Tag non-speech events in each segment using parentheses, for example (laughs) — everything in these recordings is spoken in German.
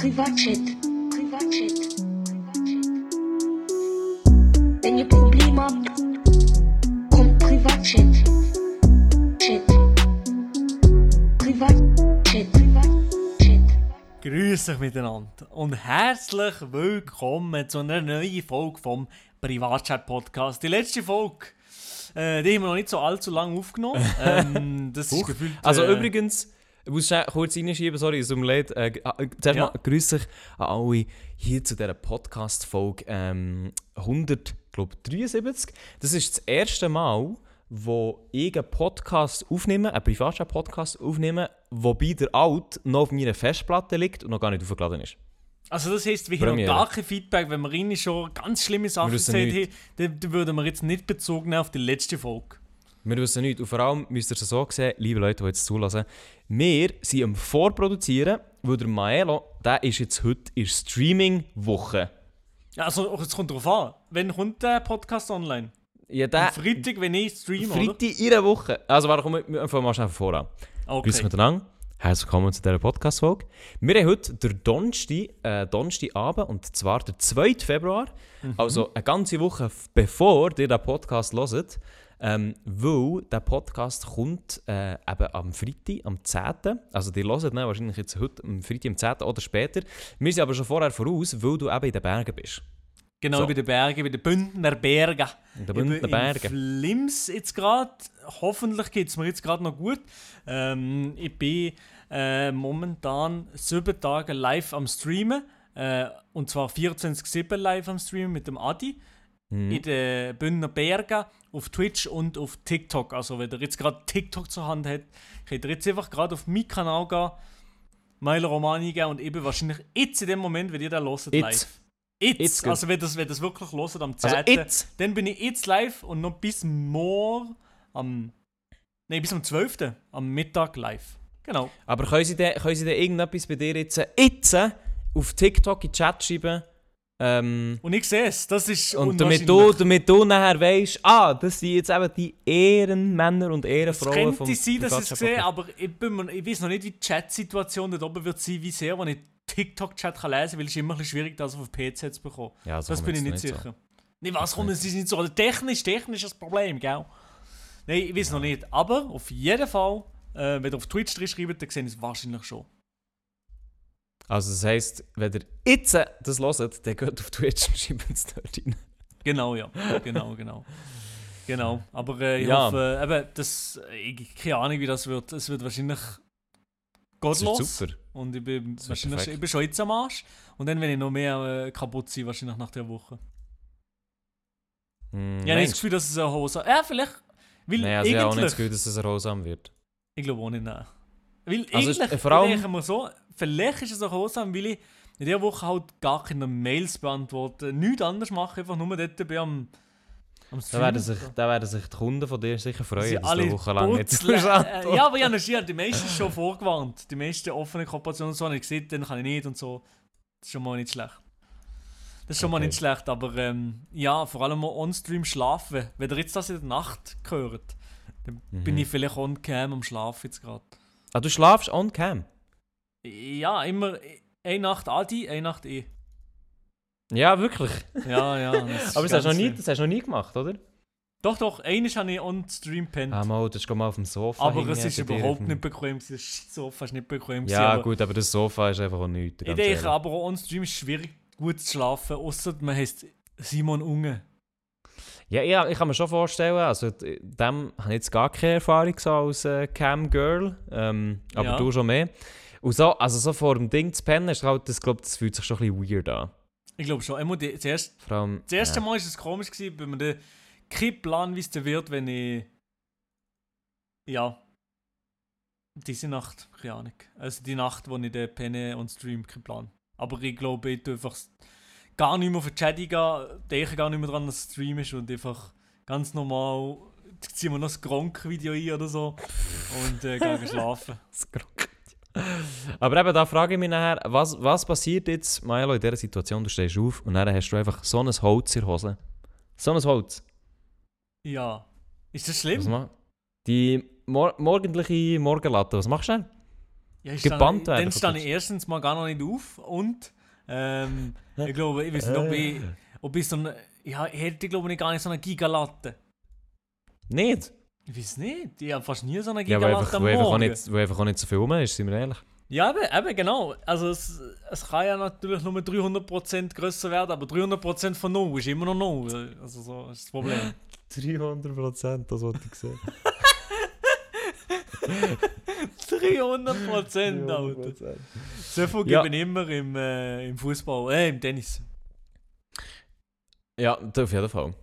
Privatchat. Privatchat. Wenn ihr Probleme habt, kommt Privatchat. Chat. Privatchat. Privatchat. Grüß euch miteinander und herzlich willkommen zu einer neuen Folge vom Privatchat Podcast. Die letzte Folge, äh, die haben wir noch nicht so allzu lange aufgenommen. (laughs) ähm, das ist Huch. gefühlt. Also äh, übrigens, ich muss kurz reinschieben, sorry, es tut mir leid. Äh, äh, zuerst Ja. mal grüße ich an alle hier zu dieser Podcast-Folge ähm, 100, glaube 73. Das ist das erste Mal, wo ich einen Podcast aufnehme, einen Privatchat-Podcast aufnehme, wobei der Alt noch auf meiner Festplatte liegt und noch gar nicht aufgeladen ist. Also das heisst, wir haben noch gar kein Feedback, wenn wir Ihnen schon ganz schlimme Sachen gesagt haben, dann, dann würden wir jetzt nicht bezogen auf die letzte Folge. Wir wissen nichts. Und vor allem müsst ihr es so sehen, liebe Leute, die jetzt zulassen, wir sind am Vorproduzieren, weil der Maelo, der ist jetzt heute in der Streaming-Woche. Ja, also es kommt darauf an. Wann kommt der Podcast online? Ja, Am der Freitag, wenn ich streame, oder? Freitag in einer Woche. Also warte, komm, wir fangen mal schnell voran. Okay. Grüß miteinander. Herzlich willkommen zu dieser Podcast-Folge. Wir haben heute den Donnerstag, äh, Donnerstagabend, und zwar den 2. Februar. Mhm. Also eine ganze Woche bevor ihr den Podcast hört. Ähm, weil der Podcast kommt äh, eben am Freitag, am 10. Also die hört ihn wahrscheinlich jetzt heute, am Freitag, am 10. oder später. Wir sind aber schon vorher voraus, weil du eben in den Bergen bist. Genau, So. bei den Bergen, bei den Bündner Bergen. In den Bündner Bergen. Flims jetzt gerade. Hoffentlich geht es mir jetzt gerade noch gut. Ähm, ich bin äh, momentan sieben Tage live am Streamen. Äh, und zwar 24-7 live am Streamen mit dem Adi. Mhm. In den Bündner Bergen, auf Twitch und auf TikTok. Also, wenn ihr jetzt gerade TikTok zur Hand habt, könnt ihr jetzt einfach gerade auf meinen Kanal gehen, Meiler Romani geben und eben wahrscheinlich jetzt in dem Moment, wenn ihr da hört, live. Jetzt, Jetzt also wenn das, wenn das wirklich hört am 10. Also? Dann bin ich jetzt live und noch bis morgen am. Nein, bis am 12. am Mittag live. Genau. Aber können Sie denn, können Sie denn irgendetwas bei dir jetzt, äh, jetzt äh, auf TikTok in den Chat schreiben? Ähm, Und ich sehe es. Das ist und damit du, damit du nachher weißt, ah, das sind jetzt eben die Ehrenmänner und Es Ehrenfrauen könnte vom sein, dass ich es sehe, aber ich, bin mir, ich weiß noch nicht, wie die Chat-Situation dort oben wird sein, wie sehr, wenn ich TikTok-Chat lesen kann, weil es ist immer ein bisschen schwierig, das auf PC zu bekommen. Ja, so das bin ich nicht nicht so. sicher. Nee, was kommt es ist nicht so? Oder technisch, technisch ist das Problem, gell? Nein, ich weiß noch nicht. Aber auf jeden Fall, äh, wenn ihr auf Twitch drin schreibt, dann seht ihr es wahrscheinlich schon. Also das heisst, wenn ihr jetzt das hört, dann geht auf Twitch und schreibt es dort rein. Genau, ja. Genau, genau. Genau. Aber äh, ich Ja. hoffe, äh, eben, das, ich keine Ahnung, wie das wird. Es wird wahrscheinlich Das gottlos. wird super. Und ich bin, Das wird wahrscheinlich, perfekt. ich bin schon jetzt am Arsch. Und dann, wenn ich noch mehr äh, kaputt sein, wahrscheinlich nach der Woche. Hm, Ja, ich habe nicht das Gefühl, dass es eine Hose Ja, vielleicht. Weil? Nein, also ich habe auch nicht das Gefühl, dass es ein Rosam wird. Ich glaube auch nicht, nein. Weil Also eigentlich, vor allem- ich denke mir so, vielleicht ist es auch Hose, weil ich in dieser Woche halt gar keine Mails beantworten, nichts anderes mache, einfach nur dort bin am, am Da werden, sich, da werden sich die Kunden von dir sicher freuen, dass du eine Woche lang nicht zuschaust. äh, Ja, aber ich habe die meisten schon vorgewarnt. Die meisten offenen Kooperationen und so habe ich gesehen, dann kann ich nicht und so. Das ist schon mal nicht schlecht. Das ist schon mal Okay. nicht schlecht, aber ähm, ja, vor allem auch on-stream schlafen. Wenn ihr jetzt das in der Nacht hört, dann bin Mhm. ich vielleicht on-cam am Schlafen jetzt gerade. Ah, du schlafst on cam? Ja, immer eine Nacht Adi, eine Nacht ich. Ja, wirklich. Ja, ja. (laughs) das Aber das hast, du noch nie, das hast du noch nie gemacht, oder? Doch, doch, eines habe ich on-stream pennt. Ah, mal, das ist mal auf dem Sofa. aber es ist überhaupt nicht bequem. Das Sofa ist nicht bequem. Ja, aber gut, aber das Sofa ist einfach auch nichts. Ich denke ehrlich. aber auch on-stream ist es schwierig gut zu schlafen, außer man heißt Simon Unge. Ja, ja, ich kann mir schon vorstellen, also dem habe ich jetzt gar keine Erfahrung so als äh, Cam Girl, ähm, aber Ja. du schon mehr. Und so, also so vor dem Ding zu pennen, ist halt, das, glaub, das fühlt sich schon ein bisschen weird an. Ich glaube schon. Einmal die, zuerst, allem, das erste ja. Mal war es komisch, gewesen, weil man keinen Plan, wie es dann wird, wenn ich. Ja. Diese Nacht, keine Ahnung. Also die Nacht, wo ich den penne und stream, kein Plan. Aber ich glaube, ich tue einfach gar nicht mehr auf den Chat eingehen, denke gar nicht mehr dran, dass es Stream ist und einfach ganz normal ziehen wir noch das Gronk-Video ein oder so und äh, gehen schlafen. (laughs) Das Grock. Aber eben, da frage ich mich nachher, was, was passiert jetzt, Milo, in dieser Situation, du stehst auf und dann hast du einfach so ein Holz in der Hose. So ein Holz. Ja. Ist das Was schlimm? ma Die mor morgendliche Morgenlatte, was machst du denn? Ja, ich gebannt werden Dann stehe ich erstens mal gar noch nicht auf und ähm, ich glaube, ich weiß nicht, ob ich, ob ich so eine, ja, ich hätte glaube ich gar nicht so eine Gigalatte. Nicht? Ich weiß nicht, ich habe fast nie so eine Ja, weil Gigalatte einfach, am weil einfach, auch Morgen. nicht, weil einfach auch nicht so viel rum ist, sind wir ehrlich. Ja, eben, eben genau. Also es, es kann ja natürlich nur 300% grösser werden, aber 300% von 0 ist immer noch 0. Also so ist das Problem. (laughs) 300 Prozent, das wollte ich sehen. (laughs) (laughs) 300%, Alter. So viel Ja. geben immer im, äh, im Fußball, äh, im Tennis. Ja, auf jeden Fall.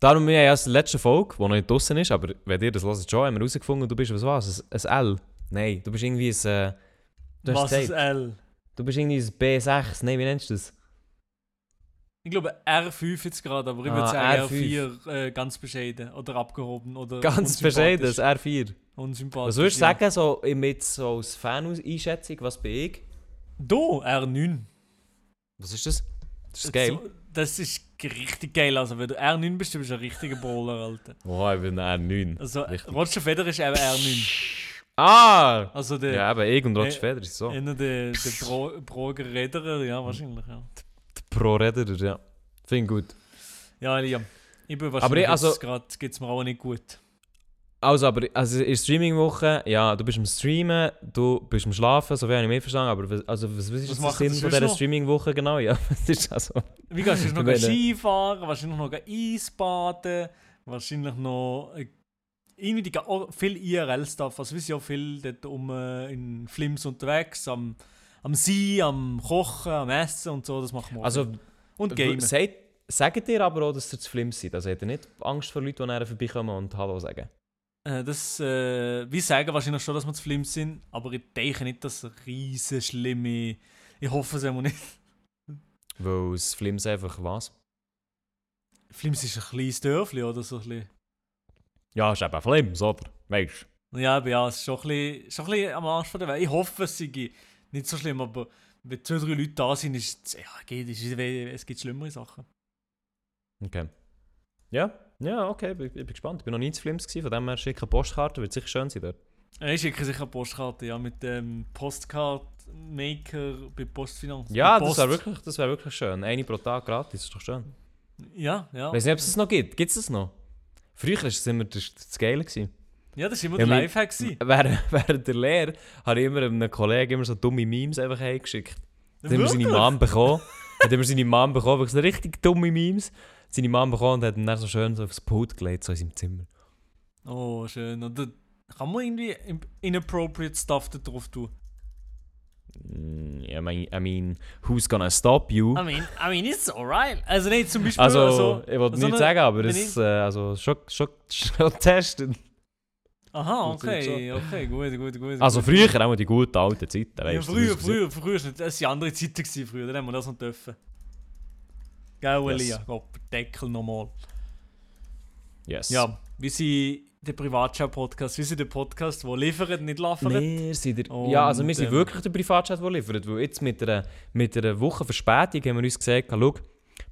Darum, wir haben erst die letzte Folge, die noch nicht draußen ist, aber wenn ihr das hört, schon, haben wir herausgefunden, du bist was was? Ein, ein L? Nein, du bist irgendwie ein... Äh, Was ist L? du bist irgendwie ein B6, nein, wie nennst du das? Ich glaube R5 jetzt gerade, aber ich würde Ah, sagen R5. R4 äh, ganz bescheiden oder abgehoben oder Ganz bescheiden, das R4. Unsympathisch. Was würdest du ja. sagen, so mit so als Fan-Einschätzung, was bin ich? Du, R9. Was ist das? Das ist geil. Das ist richtig geil. Also, wenn du R9 bist, du bist ein richtiger Bowler, Alter. Oh, ich bin ein R9. Also, Richtig. Roger Federer ist eben R9. Ah! Also, der, Ja, eben, ich und Roger Äh, Federer ist so. einer der, der Pro, Proger Räderer, ja, wahrscheinlich, ja. Pro-Redder, ja. Finde ich gut. Ja, Liam. Ich bin Aber wahrscheinlich ich- also- jetzt gerade, geht es mir auch nicht gut. Also, aber also in der Streaming-Woche, ja, du bist am Streamen, du bist am Schlafen, so wie habe ich mich verstanden, aber was, also, was, was ist Was der Sinn von dieser? Streaming-Woche genau? Ja, (laughs) was ist also... Wie gehst du noch meine- Skifahren, wahrscheinlich noch Eisbaden, wahrscheinlich noch äh, irgendwie auch viel IRL-Stuff. Also wir sind ja viel dort um äh, in Flims unterwegs, am, am See, am Kochen, am Essen und so, das machen wir auch. Also, und Gamen. sagt, sagt ihr aber auch, dass ihr zu Flimm seid? Also habt ihr nicht Angst vor Leuten, die nachher vorbeikommen und Hallo sagen? Äh, das, äh, wir sagen wahrscheinlich schon, dass wir zu Flims sind, aber ich denke nicht, dass es riesen schlimme... Ich hoffe es immer nicht. Weil das Flims einfach was? Flims ist ein kleines Dörfli oder so ein bisschen. Ja, ist eben Flims, oder? Weißt Ja, aber ja, es ist schon ein bisschen, schon ein bisschen am Arsch von der Welt. Ich hoffe, es sei nicht so schlimm, aber wenn zwei, drei Leute da sind, ist es, ja, geht, ist, es gibt schlimmere Sachen. Okay. Ja, ja, okay, ich bin, ich bin gespannt. Ich bin noch nie zu Flims gewesen, von dem her schicke eine Postkarte, wird sicher schön sein dort. Ich schicke sicher eine Postkarte, ja, mit dem Postcard-Maker bei Postfinanz. Ja, Bei das wäre Post. wirklich, das wär wirklich schön. Eine pro Tag gratis, ist doch schön. Ja, ja. Weiß nicht, ob es das noch gibt. Gibt es das noch? Früher war es immer das, das Geile. Gewesen. Ja, das war immer Ja, der Lifehack. (laughs) Während, während der Lehre habe ich immer einem Kollegen immer so dumme Memes einfach heimgeschickt. Dann haben wir seine? Mom bekommen. Dann haben wir seine Mom bekommen, wirklich so richtig dumme Memes. Seine Mom bekommen und hat ihn dann so schön so aufs Pult gelegt, so in seinem Zimmer. Oh, schön. Oder kann man irgendwie in- inappropriate Stuff da drauf tun? Mm, I mean, I mean, who's gonna stop you? I mean, I mean, it's alright. Also nicht zum Beispiel Also, also, ich wollte so nicht eine- sagen, aber es äh, also schon, schon, schon testet. Aha, Das okay, okay, gut, gut, gut. Also gut. früher auch die guten alten Zeiten, Ja, weißt du. früher, das früher, früher, nicht- es waren andere Zeiten gewesen, früher, dann haben wir das noch dürfen. Gell, Yes. Elia? Gott, Deckel nochmal. Yes. Ja, wie sie der Privatschau-Podcast, wie sie der Podcast, der liefert, nicht liefert. Wir sind der, ja, also wir Und, sind ähm, wirklich der Privatchat, der liefert. Weil jetzt mit einer, mit einer Woche Verspätung haben wir uns gesagt, schau, wir haben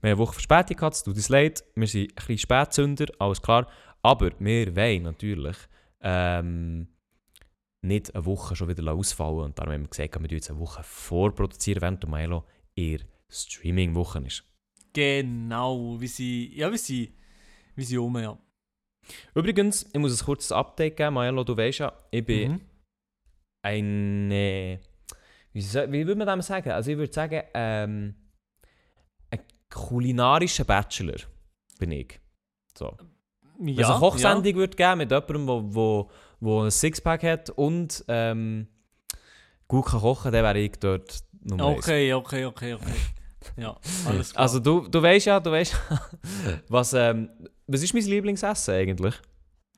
eine Woche Verspätung gehabt, es tut uns leid, wir sind ein bisschen Spätzünder, alles klar. Aber wir wollen natürlich ähm, nicht eine Woche schon wieder ausfallen. Und darum haben wir gesagt, wir jetzt eine Woche vorproduzieren, während Milo eher Streaming-Woche ist. Genau, wie sie, ja, wie sie, wie sie um, ja. Übrigens, ich muss ein kurzes Update geben, Milo, du weißt ja, ich bin Mhm. eine. Wie, soll, wie würde man das sagen? Also, ich würde sagen, ähm, ein kulinarischer Bachelor bin ich. So. Wenn es Ja, eine Kochsendung würde geben mit jemandem, wo, wo, wo ein Sixpack hat und ähm, gut kann kochen, dann wäre ich dort ja. Nummer eins. Okay, okay, okay, okay. Ja, alles klar. Also du, du weißt ja, du weißt (laughs) was, ähm, was ist mein Lieblingsessen eigentlich?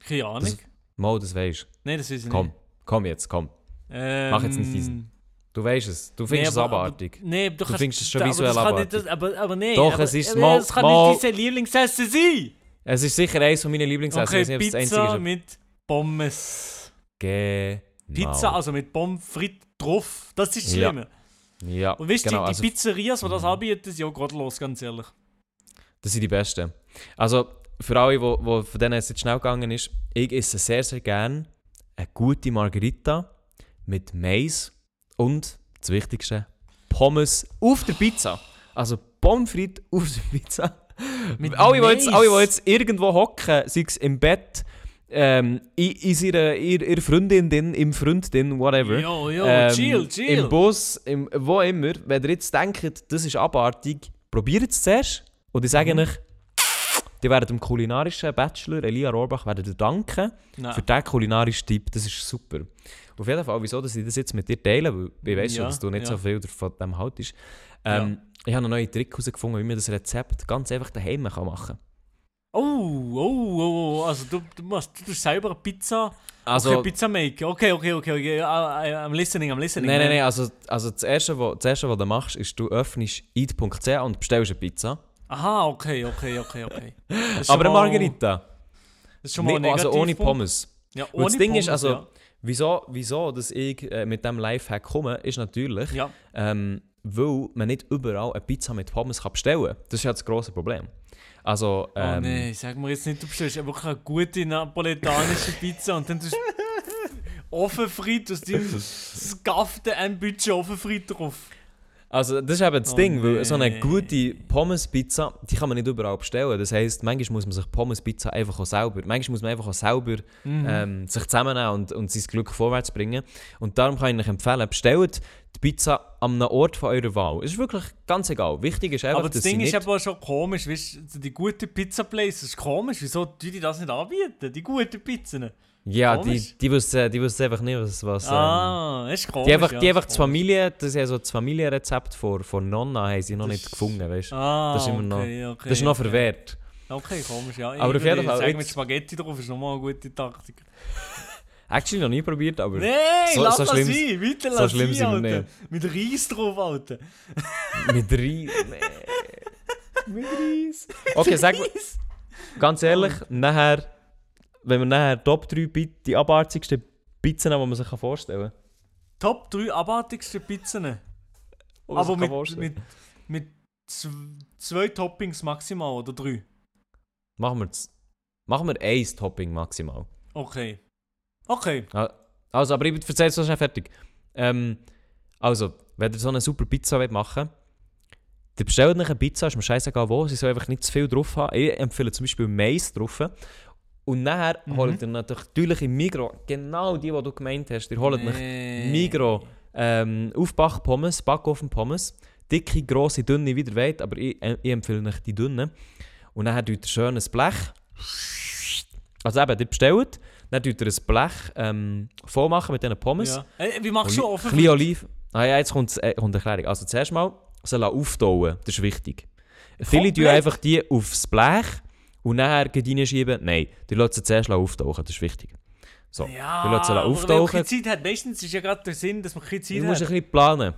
Keine Ahnung. das- Mal, das weißt Nein, das weiß ich Komm, nicht. komm jetzt, komm. Ähm, mach jetzt nicht diesen. Du weißt es. Du findest es aber- abartig. Aber, nee, du, kannst, findest es schon aber visuell kann abartig. nicht, aber, aber nee. Doch, aber, es ist aber mal- Es kann mal- nicht diese Lieblingsessen sein. Es ist sicher eines von meinen Lieblingsessen. Okay, ob es das Pizza einzige mit Pommes. Genau. Pizza, also mit Pommes frites drauf. Das ist das Ja, Schlimme. Ja, Und weißt du, genau. die, also, die Pizzerias, die das Mhm. anbieten, sind ja gerade los, ganz ehrlich. das sind die besten. Also, für alle, wo, wo von denen es jetzt schnell gegangen ist, ich esse sehr, sehr gerne eine gute Margarita mit Mais Und das Wichtigste, Pommes auf der Pizza. Also Pommes frites auf der Pizza. Mit alle, Mais. alle, die jetzt irgendwo hocken, sei es im Bett, ähm, in, in ihrer, ihr, ihr Freundin, din, im Freundin, whatever. Jo, jo, ähm, chill, chill. Im Bus, im, wo immer. Wenn ihr jetzt denkt, das ist abartig, probiert es zuerst. Und ich sage Mhm. euch, die werden dem kulinarischen Bachelor Elia Rohrbach werden dir danken Nein. für diesen kulinarischen Tipp. Das ist super. Auf jeden Fall, wieso dass ich das jetzt mit dir teile, weil ich weiß schon, Ja, dass du nicht ja. so viel davon dem haltest. Ähm, Ich habe einen neuen Trick herausgefunden, wie man das Rezept ganz einfach daheim machen kann. Oh, oh, oh, oh, also du, du machst du tust selber eine Pizza. Also, okay, Pizza Maker. Okay, okay, okay, okay. Ah, ah, I'm listening, I'm listening. nein, nein, nein, also, also das, Erste, was, das Erste, was du machst, ist, du öffnest eat.ch und bestellst eine Pizza. Aha, okay, okay, okay, okay. (laughs) Ist Aber eine Margarita. Das ist schon mal Nee, also ohne. Pommes. Ja, Und das ohne Ding ist, Pommes, also, ja. wieso, wieso dass ich äh, mit diesem Lifehack komme, ist natürlich, Ja, ähm, weil man nicht überall eine Pizza mit Pommes kann bestellen kann. Das ist ja das grosse Problem. Also, oh ähm, nein, sag mir jetzt nicht, du bestellst einfach eine gute napoletanische Pizza und dann tust du (laughs) Ofenfrit aus deinem skafften ein Budget Ofenfrit drauf. also das ist eben das Oh Ding, weil so eine gute Pommes-Pizza, die kann man nicht überall bestellen. Das heisst, manchmal muss man sich Pommes-Pizza einfach auch selber, manchmal muss man einfach auch selber Mhm. ähm, sich zusammennehmen und, und sein Glück vorwärts bringen. Und darum kann ich euch empfehlen, bestellt die Pizza an einem Ort von eurer Wahl. Es ist wirklich ganz egal. Wichtig ist einfach, Aber das dass Ding sie ist nicht... aber schon komisch, weißt die guten Pizza Places ist komisch. Wieso tun die das nicht anbieten? Die guten Pizzen. ja, die, komisch. die, wissen, die wissen einfach nicht, was... was ähm, ah, ist komisch. Die einfach, ja, die einfach das. Familie, das ist ja so das Familienrezept von, von Nonna, haben sie noch Das nicht gefunden, weißt du? Ah, Das ist immer noch- okay, okay, Das ist noch verwehrt. Okay, komisch, ja. Aber auf jeden Fall Sagen mit jetzt- Spaghetti drauf ist nochmal eine gute Taktik. Actually noch nie probiert, aber Nein, so- lass so das schlimm- sein. Weiter so lass schlimm Alter. nicht. Mit Reis drauf, Alter. mit. Nee. mit Reis. Okay, sag mal, ganz ehrlich, nachher, wenn wir nachher Top 3 Pi- die abartigsten Pizzen haben, die man sich vorstellen kann. Top 3 abartigste Pizzen. Aber mit, mit, mit zw- zwei Toppings maximal oder drei. Machen wir. Machen wir ein Topping maximal. Okay. Okay. Also, aber ich erzähle es so schnell fertig. Ähm, also, wenn ihr so eine super Pizza wollt machen dann bestellt eine Pizza, ist mir scheißegal wo, sie soll einfach nicht zu viel drauf haben. Ich empfehle zum Beispiel Mais drauf. Und nachher Mhm. holt ihr natürlich, im Migro, genau die, die du gemeint hast, ihr holt Nee. Migro ähm, Aufbackpommes, Backofen-Pommes. Dicke, grosse, dünne, wie ihr wollt, aber ich, äh, ich empfehle euch die dünnen. Und dann tut ihr schön ein Blech. Also eben, ihr bestellt, tut ihr ein Blech ähm, voll machen mit diesen Pommes. Ja. Wie machst du offen? Bisschen Oliven. Ah ja, jetzt kommt, äh, kommt die Erklärung. Also zuerst mal, sie lassen auftauen, das ist wichtig. Viele tun einfach die aufs Blech und nachher reinschieben. Nein, die lassen sie zuerst auftauchen, das ist wichtig. So, Ja, du lässt sie auftauchen. Wenn Zeit hat, meistens ist ja gerade der Sinn, dass man keine Zeit Du musst ein hat. bisschen planen.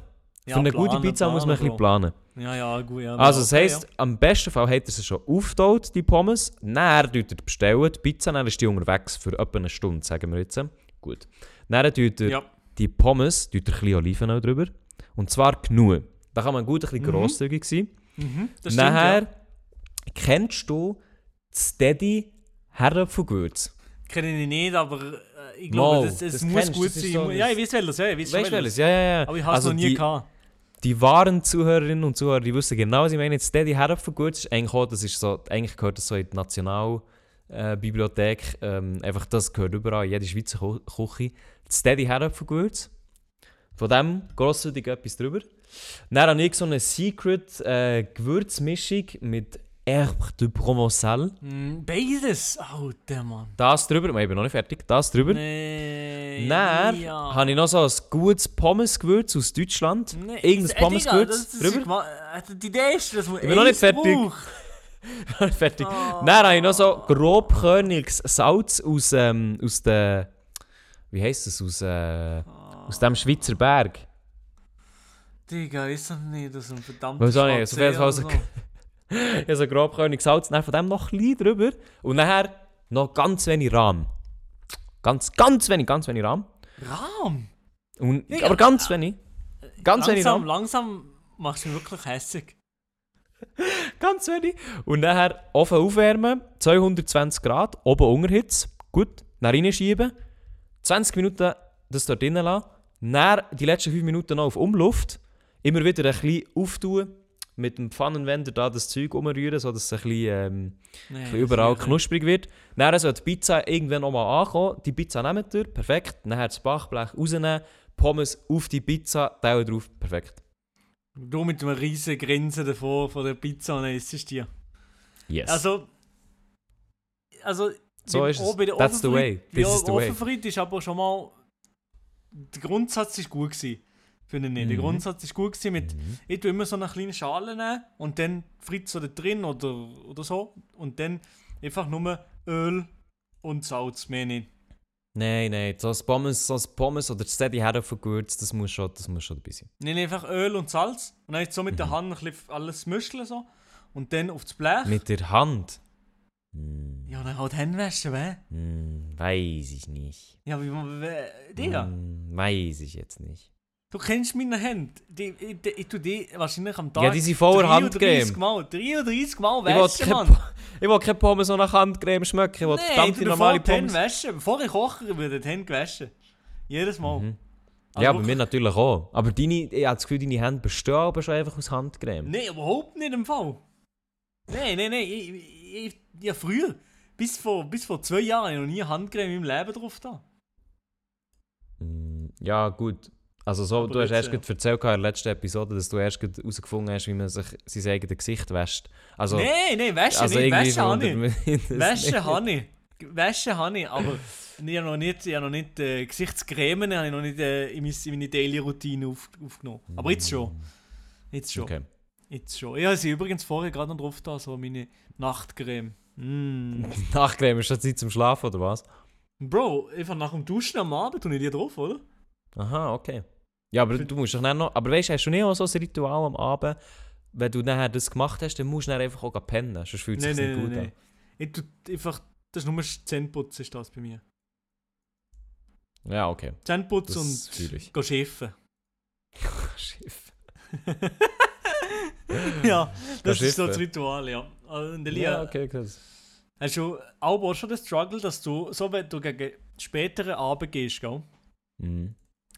Ja, Für eine gute planen, Pizza muss man ein planen, bisschen planen. Ja, ja, gut. Ja, Also das heisst, am besten Fall hat er sie schon aufgetaut, die Pommes. Dann tut er bestellen, die Pizza, dann ist die unterwegs für etwa eine Stunde, sagen wir jetzt. Gut. Dann tut er Ja. die Pommes, tut er ein bisschen Olivenöl drüber. Und zwar genug. Da kann man gut ein bisschen Mhm. grosszügig sein. Mhm, das stimmt, Nachher ja. kennst du das Steady Herdöpfelgewürz. Kenne ich nicht, aber äh, ich glaube, es das muss kennst gut sein. so ja, ich weiß welches, ja, ich weiß welches. Ja, ja, ja. Aber ich habe es Also noch nie die, gehabt. Die wahren Zuhörerinnen und Zuhörer, die wissen genau, was ich meine. Das Steady Herdöpfelgewürz ist eigentlich auch, das ist so, eigentlich gehört das so in die Nationalbibliothek. ähm, einfach das gehört überall, in jede Schweizer Küche. Das Steady Herdöpfelgewürz. Von dem grosszügig etwas drüber. Dann habe ich so eine Secret äh, Gewürzmischung mit Herbe de Provençal. Mm, Beides, Alter, Mann. Das drüber, ich bin noch nicht fertig, das drüber. Nee. Dann ja. habe ich noch so ein gutes Pommesgewürz aus Deutschland. Nee, Irgendein äh, Pommesgewürz das- das drüber. äh, Die Idee ist, dass man Ich bin noch nicht fertig. (laughs) Noch nicht fertig. Ah. Dann habe ich noch so grobkörniges Salz aus, ähm, aus der. Wie heisst es? Aus, äh, aus dem Schweizer Berg. Digga, ist das nicht aus einem verdammten Weiß auch nicht, auf jeden Fall Schwarzsee (laughs) (laughs) Ich so grobkörniges Salz, dann von dem noch ein bisschen drüber. Und nachher noch ganz wenig Rahm. Ganz, ganz wenig, ganz wenig Rahm. Rahm? Und, Digga, aber ganz wenig. Ganz wenig langsam, Rahm. langsam machst du mich wirklich hässig. (laughs) Ganz wenig. Und nachher Ofen aufwärmen, 220 Grad, oben Unterhitze. Gut, nach reinschieben. 20 Minuten das dort drinnen lassen. Dann die letzten 5 Minuten noch auf Umluft. Immer wieder ein bisschen auftun. Mit dem Pfannenwender da das Zeug umrühren, sodass es ein bisschen, ähm, Nee, ein bisschen überall knusprig wird. Dann soll die Pizza irgendwann nochmal ankommen. Die Pizza nehmen wir, perfekt. Dann das Backblech rausnehmen, Pommes auf die Pizza, Teil drauf, perfekt. Du mit einem riesen Grinsen davor von der Pizza und dann isst es dir. Yes. Also, also so ist auch es. That's the way. This is the way. Ofenfrit ist aber schon mal. Der Grundsatz ist gut gewesen. Finde ich nicht. Der Mhm. Grundsatz ist gut gewesen mit. Mhm. Ich tue immer so eine kleine Schale nehmen und dann Fritz oder drin oder, oder so. Und dann einfach nur Öl und Salz, mehr nicht. Nein, nein, so ein Pommes, so ein Pommes oder Steady Herdöpfelgewürz, das muss schon, das muss schon dabei sein. Nein, einfach Öl und Salz. Und dann so mit der Mhm. Hand ein bisschen alles mischen so. Und dann aufs Blech. Mit der Hand? Hm, Ja, dann halt Hände waschen, weh. hm, weiß ich nicht. Ja, wie man. Digga. Hm, weiß ich jetzt nicht. Du kennst meine Hände. Die, ich, ich, ich tue die wahrscheinlich am Tag. Ja, die sind voller 33 Handcreme. Mal. 33 Mal Ich will waschen, Mann. (laughs) Ich will kein Pommes so nach Handcreme schmecken. Ich will Nein, verdammte ich normale Pommes. waschen. Bevor ich koche, werden die Hände gewaschen. Jedes Mal. Mhm. Also Ja, bei mir natürlich auch. Aber deine, ich habe das Gefühl, deine Hände bestehen aber schon einfach aus Handcreme. Nein, überhaupt nicht im Fall. Nein, nein, nein. Ich, ich, ich, ja, früher. Bis vor, bis vor zwei Jahren habe ich noch nie Handcreme in meinem Leben drauf da. Hm, Ja, gut. Also so, Aber du hast erst ja. erzählt in der letzten Episode, dass du erst herausgefunden hast, wie man sich sein eigenes Gesicht wäscht. Also, nein, nein, waschen also nicht. Waschen habe ich. nicht. habe ich. Waschen habe ich, aber ich habe noch nicht, ich habe noch nicht äh, Gesichtscreme habe ich noch nicht äh, in, meine, in meine Daily-Routine auf, aufgenommen. Aber jetzt schon. Jetzt schon. Okay. Jetzt schon. Ja, sie übrigens vorher gerade noch drauf da, so meine Nachtcreme. Mm. (laughs) Nachcreme, ist das Zeit zum Schlafen oder was? Bro, einfach nach dem Duschen am Abend tue ich die drauf, oder? Aha, okay. Ja, aber du musst doch dann noch. Aber weißt du, hast du nicht auch so ein Ritual am Abend, wenn du nachher das gemacht hast, dann musst du dann einfach auch pennen. Sonst fühlt es sich nein, nicht gut nein. Ich tue einfach, das ist nur Zähneputzen ist das bei mir. an. Ja, okay. Zähneputzen und gehen schiffen. Schiff. ja, das ist so schiffen. das Ritual, ja. Und Elia, Ja, okay, krass. Hast du auch schon den Struggle, dass du, so wenn du gegen späteren Abend gehst, gell? Mhm.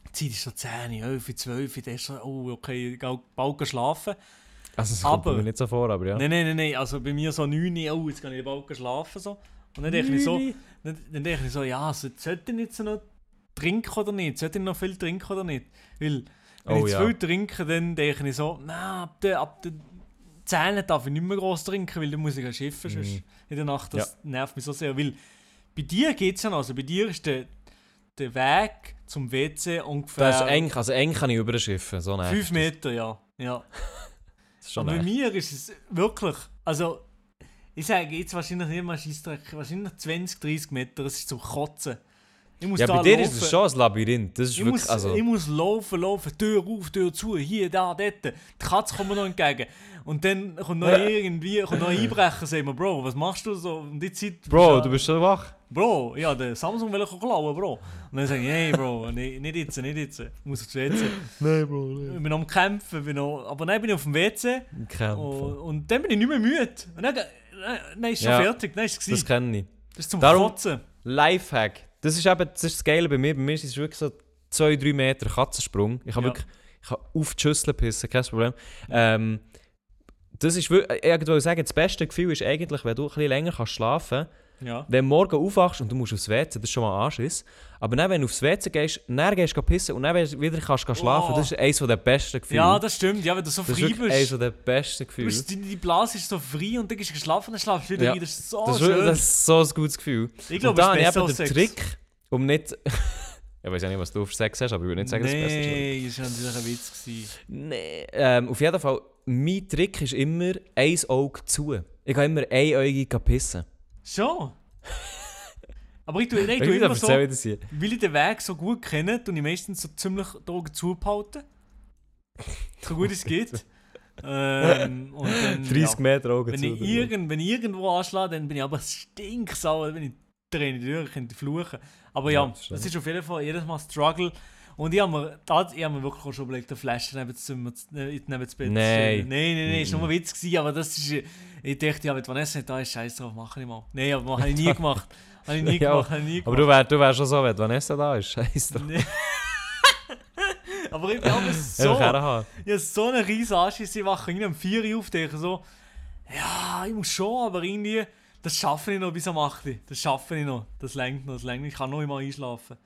Die Zeit ist so 10, 11, 12, dann ist so, oh, okay, ich gehe bald schlafen. Also, kommt Aber- mir nicht so vor, aber ja. Nein, nein, nein, nein, also bei mir so 9, oh, jetzt gehe ich bald schlafen, so. Und dann denke ich so, dann, dann denke ich so, ja, also, sollte ich jetzt noch trinken oder nicht? Sollte ich noch viel trinken oder nicht? Weil, wenn Oh ich ja. zu viel trinke, dann denke ich so, na, ab der, ab der 10 darf ich nicht mehr groß trinken, weil dann muss ich ja schiffen Mhm. in der Nacht. Das nervt mich so sehr. Weil bei dir geht es ja noch, also bei dir ist der, der Weg zum WC ungefähr Das ist eng, also eng kann ich überschiffen, so nervt 5 das. Meter, ja. ja. (laughs) Aber bei mir ist es wirklich, also ich sage jetzt wahrscheinlich nicht mal Scheissdreck, wahrscheinlich 20, 30 Meter, es ist zum Kotzen. Ich muss Ja, da bei dir laufen. ist es schon ein Labyrinth. Das ist Ich wirklich, muss, also... ich muss laufen, laufen, Tür auf, Tür zu, hier, da, dort. Die Katze kommt mir noch entgegen. Und dann kommt noch (laughs) irgendwie, kommt noch ein Einbrecher, sagen wir, Bro, was machst du so um die Zeit? Bro, ja- du bist schon wach. Bro, ja, der Samsung will ich klauen, Bro. Und dann sage ich, hey, Bro, (laughs) nee, nicht jetzt, nicht jetzt. Ich muss aufs WC. Nein, Bro, Ich bin am Kämpfen, bin noch, aber dann bin ich auf dem WC Kämpfen. und, und dann bin ich nicht mehr müde. Und dann, dann ist schon Ja, fertig, dann ist es Das kenne ich. Das ist zum Darum- Kotzen. Lifehack. Das ist eben das, ist das Geile bei mir. Bei mir ist es wirklich so 2-3 Meter Katzensprung. Ich habe Ja. wirklich ich kann auf die Schüssel pissen, kein Problem. Ähm, das ist wirklich, ich sagen, das beste Gefühl ist eigentlich, wenn du ein bisschen länger kannst schlafen Ja. wenn du morgen aufwachst und du musst aufs WC, das ist schon mal Anschiss. Aber dann, wenn du aufs WC gehst, dann gehst du pissen und dann wieder kannst du schlafen, Oh. das ist eines der besten Gefühle. ja, das stimmt. Ja, wenn du so das ist frei wirklich eines bist. der besten Du Gefühle. bist, die, die Blase ist so frei und dann gehst du geschlafen, dann schlafst du wieder Ja. Das ist so das, ist, schön. das ist so ein gutes Gefühl. ich glaube, und da es habe ist eben Sex. Trick, um nicht... (laughs) ich weiß ja nicht, was du für Sex hast, aber ich würde nicht sagen, dass es besser ist. Nee, das war natürlich ein Witz. Nee, ähm, auf jeden Fall, mein Trick ist immer ein Auge zu. Ich kann immer einäugig pissen. Schon? Aber ich tue, nein, ich tue immer so, erzählen, das hier. weil ich den Weg so gut kenne, tue ich meistens so ziemlich die Augen zubehalten. So gut es geht. (laughs) ähm, und dann, 30 ja. Meter Augen Wenn zu. ich, irgend, wenn ich irgendwo anschlage, dann bin ich aber stinksauer, wenn ich drehe durch, ich könnte fluchen. Aber ja, Ja, das ist auf jeden Fall jedes Mal ein Struggle. Und ich habe mir, da, ich hab mir wirklich auch schon überlegt, eine Flasche neben das, Zimmer, zu- äh, neben das Bett zu Nein. stellen. Nein, nein, nein, ist nur Mhm. ein Witz gewesen, aber das ist, äh, ich dachte, ja, wenn Vanessa nicht da ist, scheiß drauf, mache ich mal. Nein, aber habe ich nie (laughs) gemacht. Habe ich nie (laughs) Ja, gemacht, habe ich nie Aber gemacht. du wärst du wär schon so, wenn Vanessa da ist. (laughs) Scheiße. Nee. Aber ich aber Einfach so, herhaben. ich habe so einen riesen Anschiss, ich wache irgendwie um 4 Uhr auf, denke so, ja, ich muss schon, aber irgendwie, das schaffe ich noch bis um 8 Uhr. Das schaffe ich noch. Das längt noch, das längt noch. Ich kann noch immer einschlafen.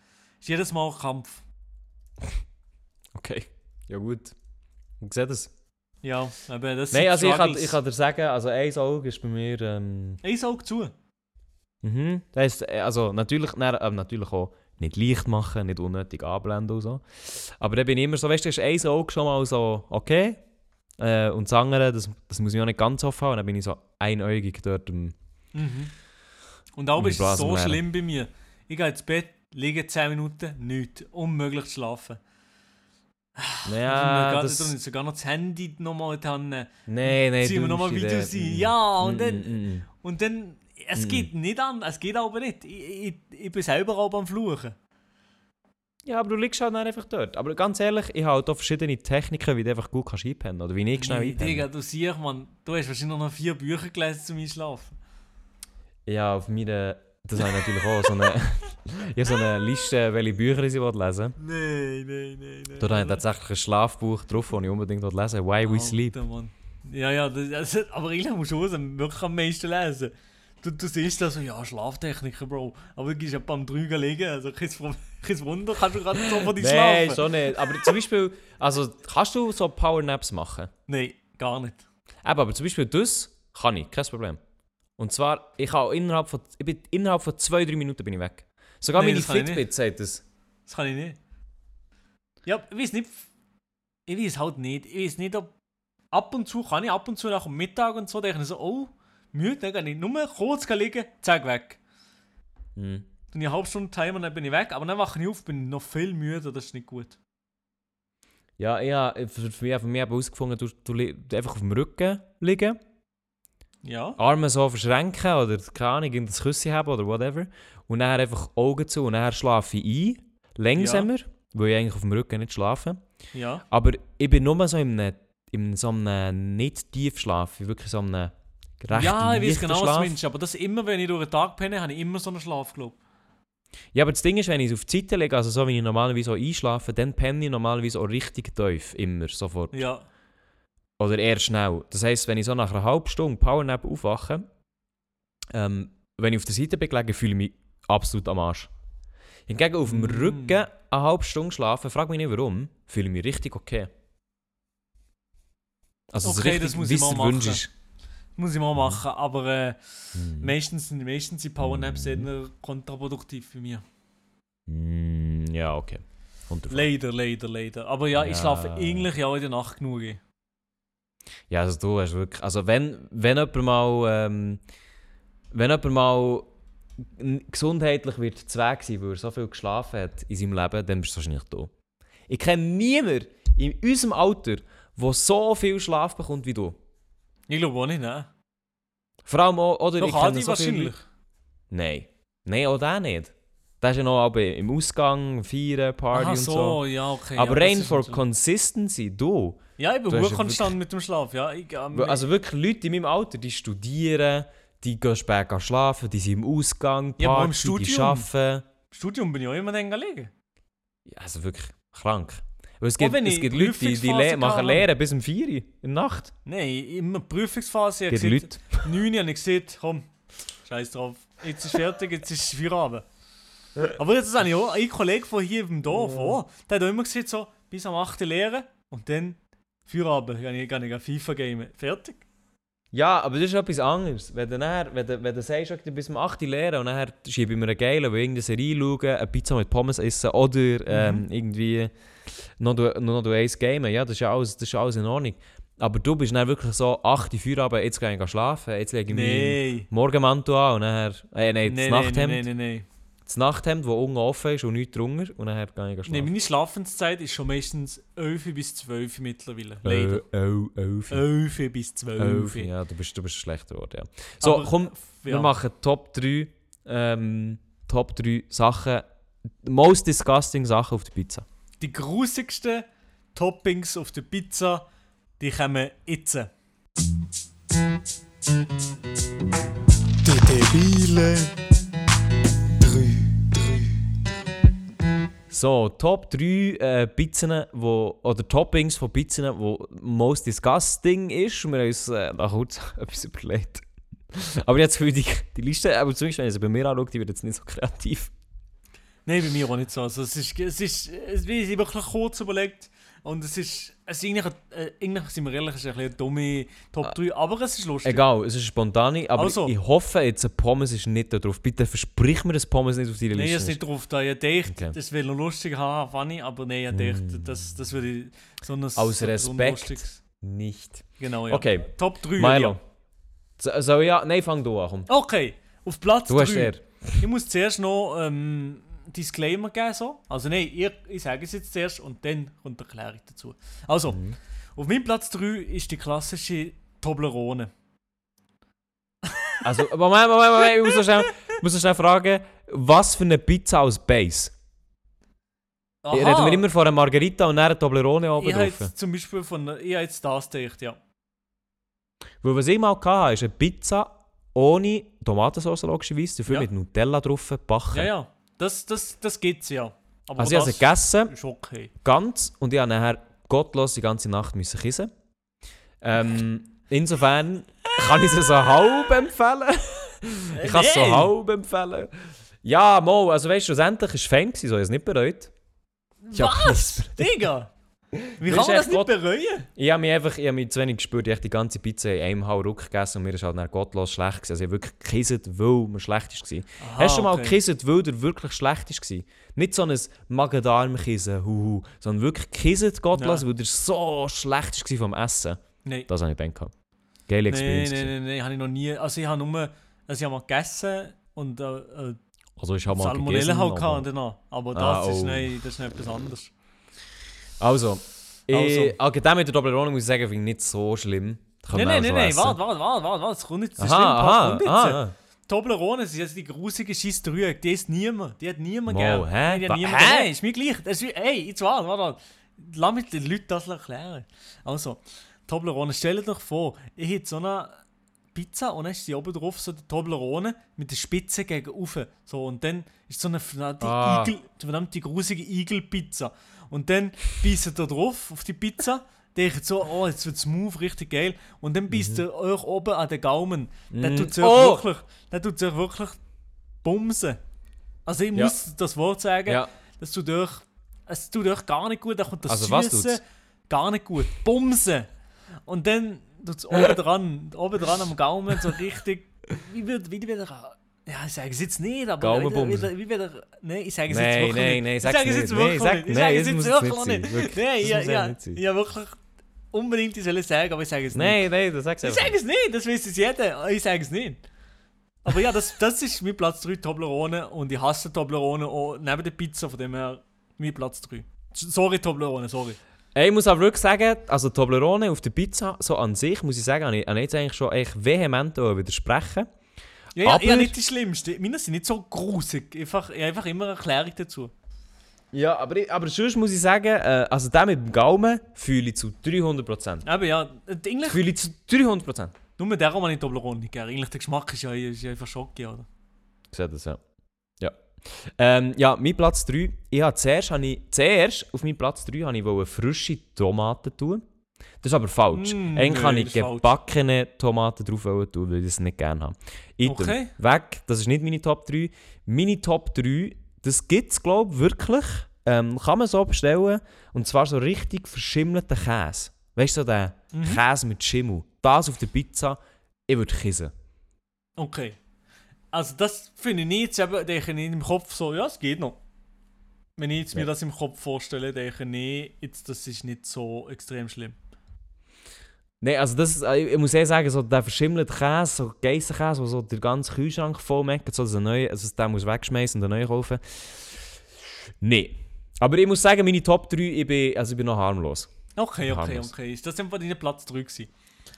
Ist jedes Mal ein Kampf. (laughs) Okay. Ja gut. Ich sehe das. Ja, aber das Nein, also ich kann, ich kann dir sagen, also ein Auge ist bei mir... Ähm, Ein Auge zu. mhm. Das heisst, äh, also natürlich, nein, äh, natürlich auch nicht leicht machen, nicht unnötig anblenden und so. Aber dann bin ich immer so, weißt du, ist ein Auge schon mal so okay. Äh, und das andere, das, das muss ich auch nicht ganz offen haben. Und dann bin ich so einäugig dort im... Mhm. Und auch ist es so schlimm bei mir. Ich gehe ins Bett, liege 10 Minuten, nichts. Unmöglich zu schlafen. Ja, ich das... das... sogar noch das Handy nochmal dran. Nein, nein, ziehen wir nochmal Videos ein. Ja, und Mm, dann, mm, mm. und dann, es geht nicht an, es geht aber nicht. Ich, bin selber auch am Fluchen. Ja, aber du liegst halt dann einfach dort. Aber ganz ehrlich, ich habe halt auch verschiedene Techniken, wie du einfach gut kannst einpennen Oder wie ich schnell Nee, einpennen Digga, du siehst, man, du hast wahrscheinlich noch vier Bücher gelesen zum Einschlafen. Ja, auf meiner... Das habe ich natürlich auch so eine... (laughs) ich habe so eine Liste, welche Bücher ich lesen. Nein, nein, nein, nein. Da habe ich tatsächlich ein Schlafbuch drauf, das ich unbedingt lesen. Why We Sleep. Mann. Ja, ja, das, aber ich musst du auch wirklich am meisten lesen. Du, du siehst da so, ja, Schlaftechniker, Bro. Aber du gehst ja beim 3 liegen, also (laughs) kein, Wunder, kannst du gerade so von dir Nein, schlafen. schon nicht. Aber zum Beispiel, also kannst du so Powernaps machen? Nein, gar nicht. Eben, aber zum Beispiel das kann ich, kein Problem. Und zwar, ich habe innerhalb von, ich bin innerhalb von zwei, drei Minuten bin ich weg. Sogar Nein, meine Fitbit sagt das. Das kann ich nicht. Ja, ich weiß nicht. Ich weiß halt nicht. Ich weiß nicht, ob. Ab und zu kann ich ab und zu nach dem Mittag und so denke ich so, oh, müde, dann kann ich nur kurz liegen, zack, weg. Hm. Dann eine halbe Stunde Timer, dann bin ich weg. Aber dann wache ich auf, bin ich noch viel müde, das ist nicht gut. Ja, ich habe für, für mich, für mich eben herausgefunden, du, du, du einfach auf dem Rücken liegen, Ja. Arme so verschränken oder keine Ahnung, irgendein Küsschen haben oder whatever. Und dann einfach Augen zu und dann schlafe ich ein, langsamer, weil ich eigentlich auf dem Rücken nicht schlafe. Ja. Aber ich bin nur so in, einem, in so einem nicht Tiefschlaf, wirklich so einem recht ja, ich weiß genau, was Schlaf. du meinst. Aber das immer, wenn ich durch den Tag penne, habe ich immer so einen Schlaf, glaube Ja, aber das Ding ist, wenn ich auf die Seite lege, also so wie ich normalerweise auch einschlafe, dann penne ich normalerweise auch richtig tief, immer, sofort. Ja. Oder eher schnell. Das heisst, wenn ich so nach einer halben Stunde Powernap aufwache, ähm, wenn ich auf der Seite bin gelegen, fühle ich mich absolut am Arsch. Hingegen auf dem Mm. Rücken eine halbe Stunde schlafen, frag mich nicht warum, fühle ich mich richtig okay. Also so Okay, richtig, das muss ich mal machen. ist. Muss ich mal machen. Aber äh, Hm. meistens, meistens sind Powernaps Mhm. eher kontraproduktiv für mich. Mm, ja, okay. Leider, leider, leider. Aber ja, ich Ja. schlafe eigentlich ja in der Nacht genug. Ja, also du hast wirklich. Also wenn, wenn jemand mal. Ähm, wenn jemand mal gesundheitlich wird Weg sein, weil er so viel geschlafen hat in seinem Leben, dann bist du wahrscheinlich du. Ich kenne niemanden in unserem Alter, der so viel Schlaf bekommt wie du. Ich glaube auch nicht, ne? Vor allem auch, oder Doch, ich kenne so viele wahrscheinlich. Leute- Nein. Nein, auch der nicht. Der ist ja noch aber im Ausgang, feiern, Party Aha, und so, so. ja, okay. Aber ja, das rein for Consistency, du. Ja, ich bin gut konstant mit dem Schlaf, ja. Ich, ähm, Also wirklich Leute in meinem Alter, die studieren, die gehen spät schlafen, die sind im Ausgang, Party, Ja, aber im die Studium. arbeiten. Im Studium bin ich auch immer dann gelegen. Ja, also wirklich krank. Weil es gibt, es gibt Leute, die, die le machen. Lehren bis um 4 Uhr in der Nacht. Nein, immer Prüfungsphase. Es Ich gesagt, Leute. 9 Uhr habe ich gesagt, komm, scheiß drauf. Jetzt ist fertig, jetzt ist Feierabend. Aber jetzt habe ich auch einen Kollegen von hier im Dorf, oh, der hat auch immer gesagt, so, bis am 8 Uhr lehren und dann Feierabend, kann ich, kann ich FIFA gamen. Fertig. Ja, aber das ist etwas anderes. Wenn du, dann, wenn du, wenn du sagst, okay, du bist um 8 Uhr lehren und dann schiebe ich mir einen geilen, will irgendeine Serie schauen, eine Pizza mit Pommes essen oder ähm, irgendwie noch, noch du eins gamen, ja, das ist ja alles, das ist alles in Ordnung. Aber du bist dann wirklich so 8 Uhr Feierabend, jetzt gehe ich schlafen, jetzt lege ich mich Nein. Morgenmantel an und dann, äh, nein, das Nein, Nachthemd. nein, nein, nein. Das Nachthemd, das unten offen ist und nichts drunter und dann gehe ich Nein, schlafen. meine Schlafenszeit ist schon meistens 11 bis 12 mittlerweile. Leider. Äh, oh, elf. 11 bis 12. Elf, ja, du bist, du bist schlechter geworden, ja. So, Aber, komm, ja. wir machen Top 3, ähm, Top 3 Sachen, most disgusting Sachen auf der Pizza. Die grusigsten Toppings auf der Pizza, die kommen jetzt. Die debile So, Top 3 äh, Pizzen, wo, oder Toppings von Pizzen, wo most disgusting ist. Wir haben uns äh, nach kurz (laughs) etwas überlegt. Aber jetzt für die, die Liste, aber zumindest wenn ich sie bei mir anschaue, die wird jetzt nicht so kreativ. Nein, bei mir auch nicht so. Also, es ist, es ist, es wie ich wirklich kurz überlegt. Und es ist, es ist eigentlich, äh, eigentlich sind wir ehrlich, es ist ein eine dumme Top 3, aber es ist lustig. Egal, es ist spontan, aber Also. ich hoffe jetzt, ein Pommes ist nicht da drauf. Bitte versprich mir, dass Pommes nicht auf deiner Nein, Liste es ist nicht drauf da. Ich dachte, Okay. das will noch lustig haben, funny, aber nein, ich dachte, das, das würde ich so ein Aus so Respekt. Nicht. Genau, ja. Okay, Top 3. Milo. So, so ja, nein, fang du an, komm. Okay, auf Platz Du hast 3. er. Ich muss zuerst noch ähm, Disclaimer geben. So. Also nein, ich, ich sage es jetzt zuerst und dann kommt die Erklärung dazu. Also, Mhm. auf meinem Platz 3 ist die klassische Toblerone. Also, Moment, Moment, Moment, ich muss noch schnell, muss schnell fragen, was für eine Pizza als Base? Aha, Reden wir immer von einer Margarita und dann eine Toblerone oben ich drauf? jetzt zum Beispiel von, ich habe jetzt das gedacht, ja. Weil was ich mal hatte, ist eine Pizza ohne Tomatensauce logischerweise, dafür Ja. mit Nutella drauf gebacken. Ja, ja, das, das, das gibt's ja. Aber Also ich habe sie gegessen, ist okay. ganz, und ich habe nachher gottlos die ganze Nacht müssen kissen. Ähm, insofern kann ich sie so halb empfehlen. (laughs) ich kann es so halb empfehlen. Ja, mal, also weißt du, schlussendlich war es fein, so ich habe es nicht bereut. Was? Digga? Wie kann ist man das nicht Gott- bereuen? Ich habe mich einfach ich habe mich zu wenig gespürt. Ich habe die ganze Pizza in einem Hau Ruck gegessen und mir ist halt dann gottlos schlecht gewesen. Also ich habe wirklich gekisset, weil mir schlecht war. Aha, Hast du schon mal Ah, okay. gekisset, weil dir wirklich schlecht war? Nicht so ein Magen-Darm-Kissen, huhu, sondern wirklich gekisset, gottlos, Ja. weil dir so schlecht war vom Essen. Nein. Das habe ich gehabt. Geile Nein, Experience. nein, gewesen. nein, nein, habe ich noch nie. Also ich habe nur, also ich habe mal gegessen und äh, äh, Also ich habe mal Salmonellen gegessen. halt gehabt danach. Aber das Ah, ist oh. nein, das ist nicht etwas anderes. Also, ich, Also. allgemein mit der Toblerone muss ich sagen, finde ich nicht so schlimm. Nein, nein, nein, so nein, warte, warte, warte, warte, warte, das kommt nicht, Aha, schlimm, aha, kommt jetzt. aha. Toblerone, ist jetzt die grusige Scheissdrüge, die ist niemand, die hat niemand Mo, gern. hä? Nein, die hat niemand hä? Nein, ist mir gleich. Das ist, ey, jetzt warte, warte, warte. Lass mich den Leuten das erklären. Also, Toblerone, stell dir doch vor, ich hätte so eine Pizza und dann ist die oben drauf so die Toblerone mit der Spitze gegen oben. So, und dann ist so eine verdammte, Ah. Igel, verdammte grusige Igelpizza. Und dann beißt er da drauf auf die Pizza, denkt so, oh, jetzt wird smooth, richtig geil. Und dann beißt er euch oben an den Gaumen. Dann Mhm. tut es euch Oh! wirklich, dann tut's euch wirklich bumsen. Also ich Ja. muss das Wort sagen, Ja. das tut euch, es tut euch gar nicht gut, da kommt das Also Süße gar nicht gut. Bumsen! Und dann tut es oben (laughs) dran, oben dran am Gaumen so richtig, wie wird, wie wieder, ja ich sage es jetzt nicht, aber wieder, wie wieder, nein, ich sage es jetzt Nein, wirklich nein, nicht. nein, ich sag's sage es nicht. Nein, wirklich sag- nicht. Ich nein, sage es jetzt wirklich nicht nicht. wirklich. Nein, ja, ja ja, nicht wirklich unbedingt, ich soll es sagen, aber ich sage es nicht. Nein, nein, das sagst du Ich sage es nicht, das weiß es jeder. Ich sage es nicht. Aber ja, das, das ist mein Platz 3 Toblerone und ich hasse Toblerone auch neben der Pizza, von dem her mein Platz 3. Sorry Toblerone, sorry. Ich muss aber wirklich sagen, also Toblerone auf der Pizza, so an sich, muss ich sagen, habe ich, jetzt eigentlich schon echt vehement auch widersprechen. Ja, ja, Aber- ja, nicht die schlimmste. Meine sind nicht so grusig. Einfach, ich habe einfach immer eine Erklärung dazu. Ja, aber, ich, aber sonst muss ich sagen, äh, also der mit dem Gaumen fühle ich zu 300%. Aber ja, eigentlich, Fühle ich zu 300%. nur mit darum habe ich Toblerone nicht gern. Eigentlich der Geschmack ist ja, ist ja einfach Schocke, oder? Ich sehe das, ja. Ja. Ähm, ja, mein Platz 3. Ich habe zuerst, habe ich, zuerst auf meinen Platz 3 habe ich wollte frische Tomaten tun. Das ist aber falsch. Mm, Eigentlich kann ich falsch. gebackene Tomaten drauf tun, weil ich das nicht gerne habe. Item. Okay. Weg, das ist nicht meine Top 3. Meine Top 3, das gibt es, glaube ich, wirklich. Ähm, kann man so bestellen. Und zwar so richtig verschimmelten Käse. Weißt du, so den Mhm. Käse mit Schimmel. Das auf der Pizza, ich würde kissen. Okay. Also das finde ich jetzt eben, denke ich im Kopf so, ja, es geht noch. Wenn ich jetzt mir Ja. das im Kopf vorstelle, denke ich, nee, jetzt, das ist nicht so extrem schlimm. Nein, also das, äh, ich muss ehrlich sagen, so der verschimmelte Käse, so Geissenkäse, der so den ganzen Kühlschrank voll macht, so dass er neu, also den muss wegschmeißen und einen neuen kaufen. Nein. Aber ich muss sagen, meine Top 3, ich bin, also ich bin noch harmlos. Okay, okay, Harmlos. okay. Ist das einfach dein Platz 3 gewesen?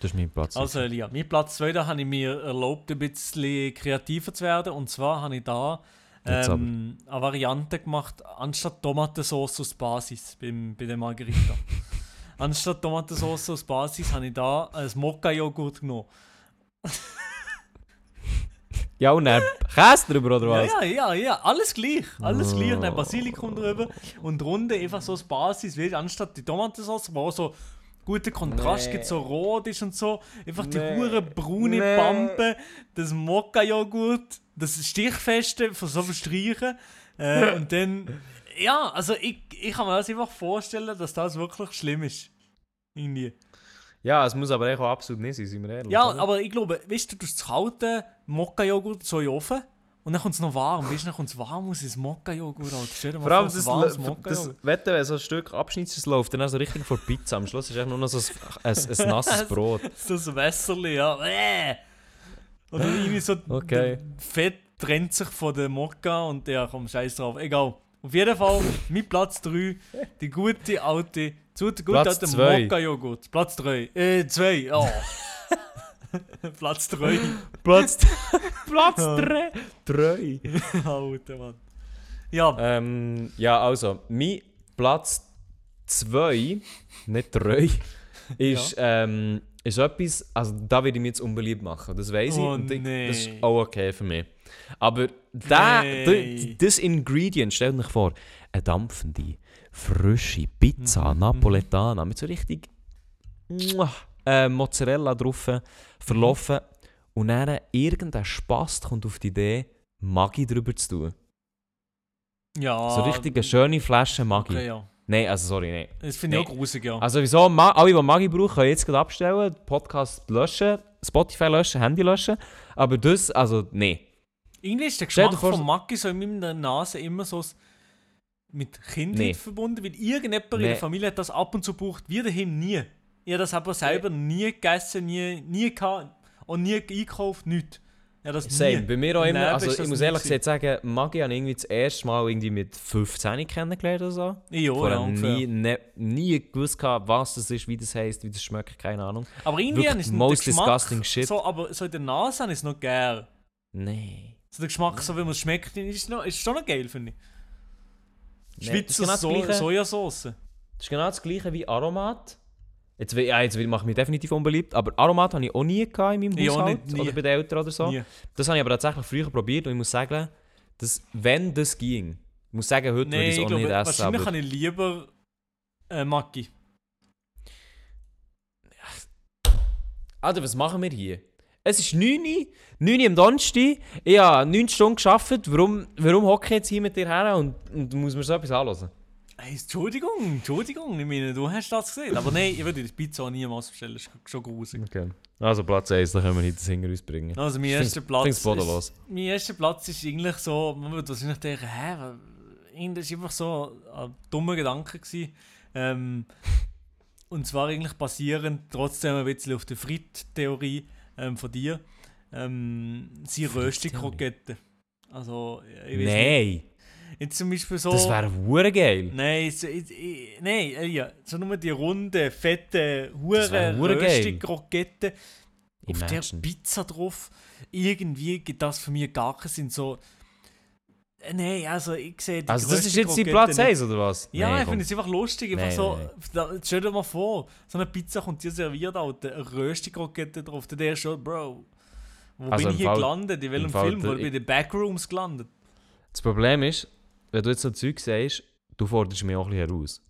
Das ist mein Platz. Also Elia, mein Platz 2, da habe ich mir erlaubt, ein bisschen kreativer zu werden. Und zwar habe ich da ähm, eine Variante gemacht, anstatt Tomatensauce aus Basis beim, bei der Margarita. (laughs) anstatt Tomatensauce aus Basis habe ich da ein Mokka-Joghurt genommen. (laughs) Ja, und dann Käse drüber, oder was? ja, ja, ja, alles gleich. Alles Oh. gleich. Dann Basilikum drüber und runde einfach so das Basis, wie anstatt die Tomatensauce, wo auch so guten Kontrast Nee. gibt, so rot ist und so. Einfach die Nee. hure braune Nee. Pampe, das Mokka-Joghurt, das Stichfeste von so verstreichen. Äh, und dann, ja, also ich, ich kann mir das einfach vorstellen, dass das wirklich schlimm ist. Irgendwie. Ja, es muss aber echt auch absolut nicht sein, sind wir ehrlich. Ja, oder? aber ich glaube, weißt du, du tust das kalte Mokka-Joghurt so in Ofen und dann kommt es noch warm. Weißt du, dann kommt es warm aus ins Mokka-Joghurt. Mal Vor allem das, warmes das. Wetten, wenn so ein Stück Abschnitt läuft, dann so richtig vor Pizza. Am Schluss ist echt nur noch so ein, ein, ein nasses (laughs) Brot. So ein Wässerli, ja. Äh. Oder irgendwie so Okay. Fett trennt sich von der Mokka und ja, komm, scheiß drauf. Egal. Auf jeden Fall, mit Platz 3, die gute alte, zu der gute Platz alte zwei. Mokka-Joghurt. Platz 3. Äh, 2. Oh. (laughs) Platz 3. Platz, (laughs) Platz 3. 3. (laughs) Alter Mann. Ja, Ähm, ja, also, mein Platz 2, nicht 3, ist, ähm, ist etwas, also da würde ich mir jetzt unbeliebt machen, das weiß ich. Oh, und ich- Das ist nee. auch okay für mich. Aber das Ingredient, stellt euch vor, eine dampfende, frische Pizza Mhm, Napoletana mit so richtig äh, Mozzarella drauf, verlaufen und dann irgendein Spast kommt auf die Idee, Maggi drüber zu tun. ja. So richtig eine schöne Flasche Maggi. Okay, ja. Nein, also sorry, nein. Das finde ich Nee. auch grusig, ja. Also wieso, Ma alle, die Maggi brauchen, können jetzt gerade abstellen, Podcast löschen, Spotify löschen, Handy löschen. Aber das, also, nee. Irgendwie ist der Geschmack vor, von Maggi so in meiner Nase immer so mit Kindheit Nee. verbunden, weil irgendjemand in Nee. der Familie hat das ab und zu gebraucht, wir daheim nie. Ich habe das aber selber nie gegessen, nie, nie gehabt und nie eingekauft, nichts. Ja, das Same, nie. bei mir auch Im immer, also ist ich muss ehrlich gesagt sagen, Maggi habe ich irgendwie das erste Mal irgendwie mit 15 kennengelernt oder so. Ja, Vorher ja, nie, ne, nie gewusst, gehabt, was das ist, wie das heisst, wie das schmeckt, keine Ahnung. Aber irgendwie habe ich most disgusting shit. So, aber so in der Nase ich es noch geil. Nee. So der Geschmack, so wie man es schmeckt, ist, noch, ist schon noch geil, finde ich. Nee, Schweizer genau so. Sojasauce. Das ist genau das gleiche wie Aromat. Jetzt, ja, jetzt mache ich mich definitiv unbeliebt, aber Aromat habe ich auch nie gehabt in meinem Ich Haushalt nicht, oder bei den Eltern oder so. Nie. Das habe ich aber tatsächlich früher probiert und ich muss sagen, dass, wenn das ging, ich muss sagen, heute würde Nein, ich es auch glaube, nicht essen. wahrscheinlich Aber habe ich lieber äh, Maggi. Alter, was machen wir hier? Es ist 9 Uhr, 9 Uhr am Donnerstag, ich habe 9 Stunden gearbeitet, warum, warum hocke ich jetzt hier mit dir her und, und muss mir so etwas anhören? Hey, Entschuldigung, Entschuldigung, ich meine, du hast das gesehen. Aber nein, ich würde die Pizza auch niemals bestellen, das ist schon grusig. Okay. Also Platz 1, da können wir heute das hinter uns bringen. Also mein erster Platz. Ist, mein erster Platz ist eigentlich so, man würde wahrscheinlich denken, hä, das war einfach so ein dummer Gedanke. Gewesen. Ähm, und zwar eigentlich basierend trotzdem ein bisschen auf der Fritt-Theorie ähm, von dir. Ähm, sie Röstig-Kroketten. Also, ich weiß nicht. Nein, Jetzt zum Beispiel so. das wäre hure geil. Nein, so, ich, ich, nein, äh, ja, so nur die runde, fette, hure. Röstig-Kroketten auf der Imagine. Pizza drauf. Irgendwie gibt das für mich gar keinen Sinn. So, nein, also ich sehe die Also das ist jetzt die Röstig-Krokette Platz nicht. 1 oder was? Ja, Nee, ich finde es einfach lustig. Einfach Nein, so, nein, Da, stell dir mal vor, so eine Pizza kommt dir serviert, Alter, eine Röstig-Krokette drauf. Der ist schon, Bro. Wo Also bin ich hier Fall- gelandet? In welchem Film? Wo bin ich in den Backrooms gelandet? Das Problem ist, wenn du jetzt so Zeug sagst, du forderst mich auch ein bisschen heraus.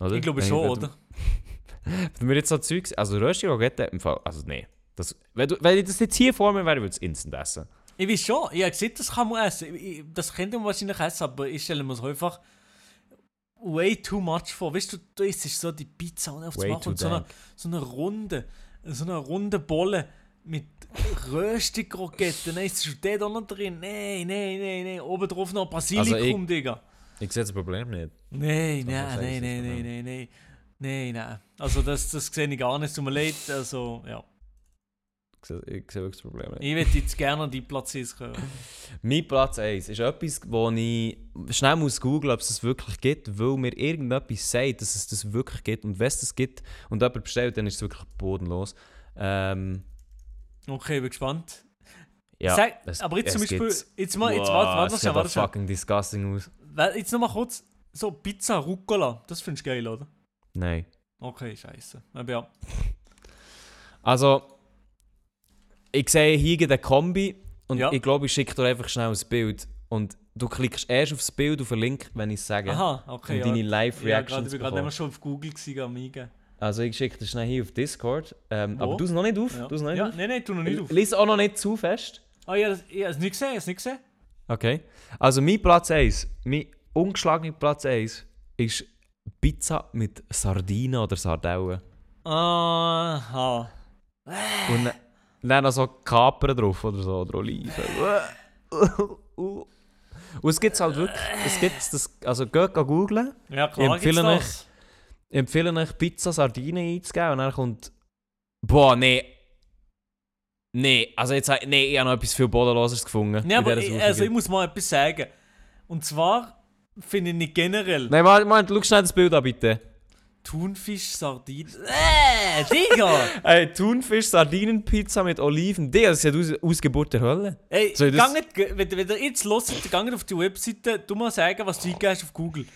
Oder? Ich glaube Wenn schon, wenn oder? (laughs) Wenn du mir jetzt so Zeug also Rösti Rogette im Fall, also nee. Das, wenn, du, wenn ich das jetzt hier vor mir wäre, würde ich es instant essen. Ich weiß schon, ich habe gesehen, das kann man essen. Ich, das könnte man wahrscheinlich essen, aber ich stelle mir es einfach way too much vor. Weißt du, du isst so die Pizza und auf too kommt so eine, dank. so eine runde, so eine runde Bolle mit Röstig-Kroketten. Nein, ist der da noch drin? Nein, nein, nein, nein. Oben drauf noch Basilikum, Also ich- Digga. Ich sehe das Problem nicht. Nein, nein, nein, nein, nein, nein. Nein, nein. Also das, das sehe ich gar nicht. Tut mir leid. Also, ja. Ich sehe, ich wirklich das Problem nicht. Ich würde jetzt gerne an die Platz 1 kommen. (laughs) Mein Platz 1 ist etwas, wo ich schnell muss googeln, ob es das wirklich gibt, weil mir irgendetwas sagt, dass es das wirklich gibt. Und wenn es das gibt und jemand bestellt, dann ist es wirklich bodenlos. Ähm, Okay, bin gespannt. ja, Sag, es- aber jetzt zum Beispiel, gibt's. jetzt mal, jetzt Wow, warte, warte warte schnell. fucking disgusting aus. Jetzt nochmal kurz, so Pizza Rucola, das findest du geil, oder? Nein. Okay, scheiße. Aber ja. Also, ich sehe hier den Kombi Und Ja. ich glaube, ich schicke dir einfach schnell ein Bild. Und du klickst erst auf das Bild auf den Link, wenn ich es sage. Aha, okay. ja. deine Ja, Live-Reactions ich zu war gerade schon auf Google gewesen, am Eingeben. Also ich schicke dir schnell hier auf Discord. Ähm, aber du es noch nicht auf. Ja, Du es noch nicht ja auf. nein, nein, tu noch nicht auf. Lies auch noch nicht zu fest. Ah ja, das, ich habe es nicht gesehen, ich habe nicht gesehen. Okay. Also mein Platz 1, mein ungeschlagener Platz 1 ist Pizza mit Sardinen oder Sardellen. Aha. Und dann- dann noch so Kapern drauf oder so, oder Oliven. Und es gibt es halt wirklich, es gibt das, also geht googeln. Ja, Ich klar, empfehle gibt's. Ich empfehle euch Pizza Sardinen einzugeben und dann kommt, boah, nee. Nee, also jetzt, nee, ich habe noch etwas viel Bodenloses gefunden. Ja, in aber ich, also ich muss mal etwas sagen. Und zwar finde ich nicht generell Nein, Moment, schau schnell das Bild an, bitte. Thunfisch, Sardinen. Äh, Digga! (laughs) Ey, Thunfisch, Sardinenpizza mit Oliven. Digga, das ist ja Ausgeburt der Hölle. Ey, Soll ich das- nicht, wenn, wenn ihr jetzt hört, nicht auf die Webseite, du mal sagen, was du eingehst auf Google.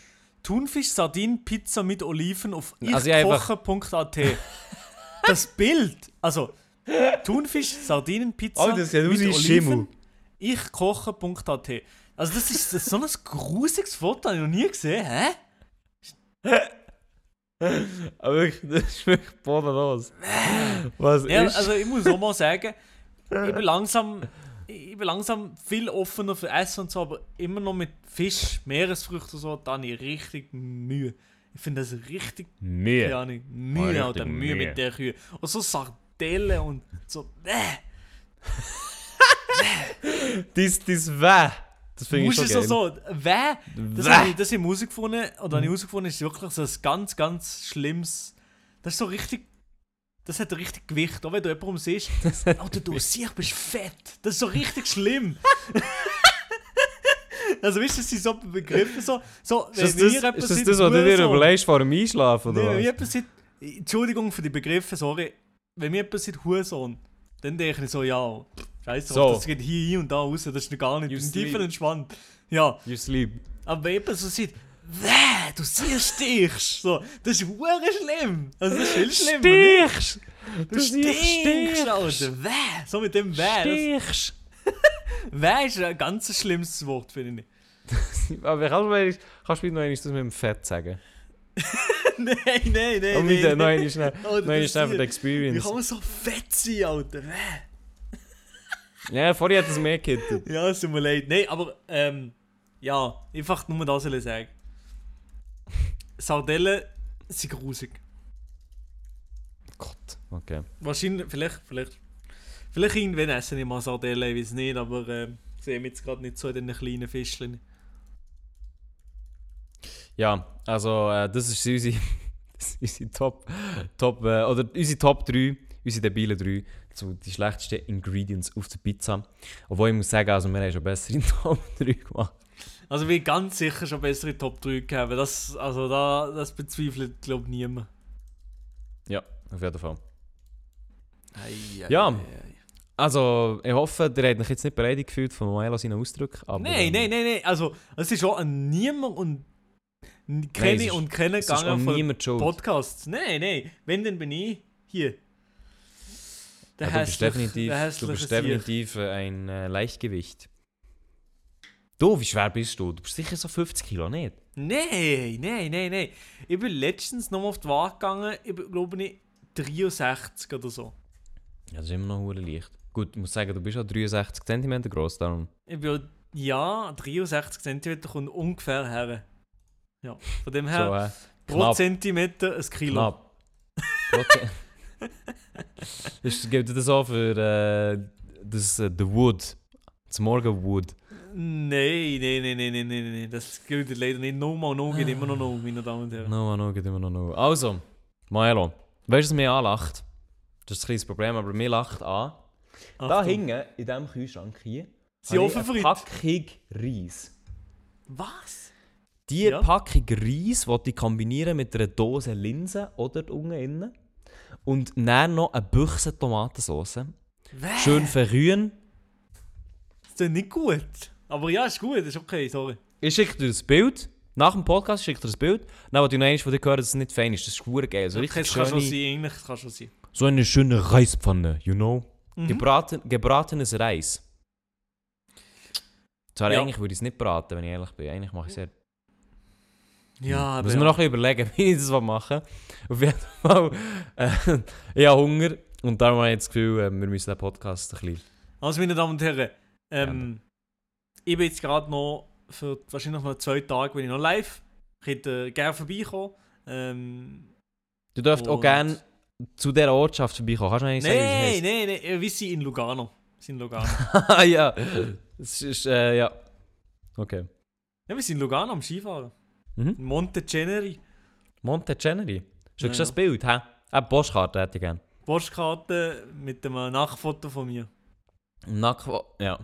Thunfisch, Sardinen, Pizza mit Oliven auf Also ichkoche.at. (laughs) das Bild, also Thunfisch, Sardinen, Pizza Oh, das aus mit Oliven, Schimmel. ichkoche.at. Also das ist, das ist so ein (laughs) grusiges Foto, habe ich noch nie gesehen, hä? Aber wirklich, (laughs) das ist wirklich bodenlos. Was Ja, ist... also ich muss auch mal sagen, ich bin langsam, ich bin langsam viel offener für Essen und so, aber immer noch mit Fisch, Meeresfrüchten und so, da habe ich richtig Mühe. Ich finde das richtig, Mühe. Ahnung, Oh, Mühe, richtig Alter, Mühe Mühe. mit der Kühe. Und so Sardellen und so, äh, (laughs) Dies, dies Weh. Das finde ich schon geil. so, so, weh, das habe ich, das habe ich herausgefunden, oder habe ich herausgefunden, ist wirklich so ein ganz, ganz schlimmes, das ist so richtig, das hat richtig Gewicht, auch wenn du jemandem siehst, (laughs) Alter, du siehst, bist fett, das ist so richtig schlimm. (laughs) also weißt du, das sind so Begriffe, so, so Ist das, wenn das, ist das, das, was du dir Hurensohn- überlegst vor dem Einschlafen, oder Nee, was? sagt, Entschuldigung für die Begriffe, sorry, wenn mir jemand sagt, Hurensohn, dann denke ich so, ja, scheiße, So. das geht hier hin und da raus, das ist gar nicht, You tiefer entspannt. Ja, You sleep. aber wenn jemand so sieht, Wäh, du siehst stichst. So, das ist hure schlimm. Also das ist viel schlimmer. Stichst! Du stinkst, Alter. Wäh. So mit dem Wäh. Das- Stichst! (laughs) Wäh ist ein ganz schlimmes Wort, finde ich. (laughs) Aber kannst du, mir- kannst du mir noch einmal das mit dem Fett sagen? (laughs) nein, nein, nein. Und nein, wieder noch nein. einmal schnell, einmal das schnell für die Wie Experience. kann man so fett sein, Alter? Wäh. Ja, vorher hat es mehr gehittet. Ja, es tut mir leid. Nein, aber, ähm, ja, einfach nur das soll ich sagen. Sardellen sind grusig. Gott, okay. Wahrscheinlich, vielleicht, vielleicht, vielleicht irgendwann essen ich mal Sardellen, ich weiß nicht, aber äh, sehe mich jetzt gerade nicht so in den kleinen Fischchen. Ja, also äh, das ist unsere, das ist unsere Top, Top äh, oder unsere Top 3, unsere debilen 3, so die schlechtesten Ingredients auf der Pizza. Obwohl ich muss sagen, also wir haben schon bessere (laughs) Top 3 gemacht. Also wir ganz sicher schon bessere Top 3 gehabt. Das, also da, das bezweifelt, glaube ich, niemand. Ja, auf jeden Fall. Ei, ei, Ja. ei. Also, ich hoffe, ihr habt euch jetzt nicht beleidigt gefühlt von Maelo seinen Ausdruck. Aber, Nein, nein, nein, nein. Also, es ist auch an niemand und kenne ist- und kenne gegangen von. Podcasts. Nein, nein. Wenn, dann bin ich hier. Der Ja, du bist definitiv, du bist definitiv äh, ein äh, Leichtgewicht. Du, wie schwer bist du? Du bist sicher so 50 Kilo, nicht? Nein, nein, nein, nein. Ich bin letztens noch mal auf die Waage gegangen, ich bin, glaube ich, 63 oder so. Ja, das ist immer noch hure leicht. Gut, ich muss sagen, du bist auch 63 cm groß, darum. Ich bin, ja, 63 cm kommt ungefähr her. Ja, von dem her, So, äh, pro. Zentimeter ein Kilo. knapp. (laughs) Ist, gilt das auch für äh, das, äh, The Wood? Das Morgenwood? Nein, nein, nein, nein, nein, nein, nein, das gilt leider nicht. No mal no geht immer noch no, meine Damen und Herren. No, no, geht immer noch no. Also, Maelo, weißt du, was mich anlacht? Das ist ein kleines Problem, aber mir lacht an. Da Achtung. hinten, in diesem Kühlschrank hier, Sie offen für Packung Reis. Was? Die Ja. Packung Reis wollte ich kombinieren mit einer Dose Linsen oder unten innen. Und dann noch eine Büchse Tomatensauce. Schön verrühren. Das ist nicht gut. Aber ja, ist gut, ist okay, sorry. Ich schicke dir das Bild. Nach dem Podcast schicke ich dir das Bild. Dann wollte ich noch einmal von dir hören, dass es nicht fein ist. Das ist verdammt geil. So, richtig das kann schon sein, eigentlich das kann schon sein. so eine schöne Reispfanne, you know? Mhm. Gebraten, gebratenes Reis. Zwar Ja. eigentlich würde ich es nicht braten, wenn ich ehrlich bin. Eigentlich mache ich es sehr... Ja, Muss mir noch ein bisschen überlegen, (laughs) wie ich das machen will. Auf jeden Fall, äh, (laughs) ich habe Hunger und darum habe ich das Gefühl, äh, wir müssen den Podcast ein bisschen... Also, meine Damen und Herren, ähm, ich bin jetzt gerade noch für wahrscheinlich noch zwei Tage bin ich noch live. Ich hätte gerne vorbeikommen. Ähm, Du dürft auch gerne zu dieser Ortschaft vorbeikommen. Kannst du eigentlich sagen, nein, wie sie nein, nein, wir sind in Lugano. Wir sind in Lugano. (laughs) Ah ja, es ist, äh, ja. Okay. ja, wir sind in Lugano am Skifahren. Mhm. In Monte Ceneri. Monte Ceneri. Schaust du Ja, das Bild, hä? Eine Postkarte hätte ich gerne. Postkarte mit einem Nachfoto von mir. Nack... Ja.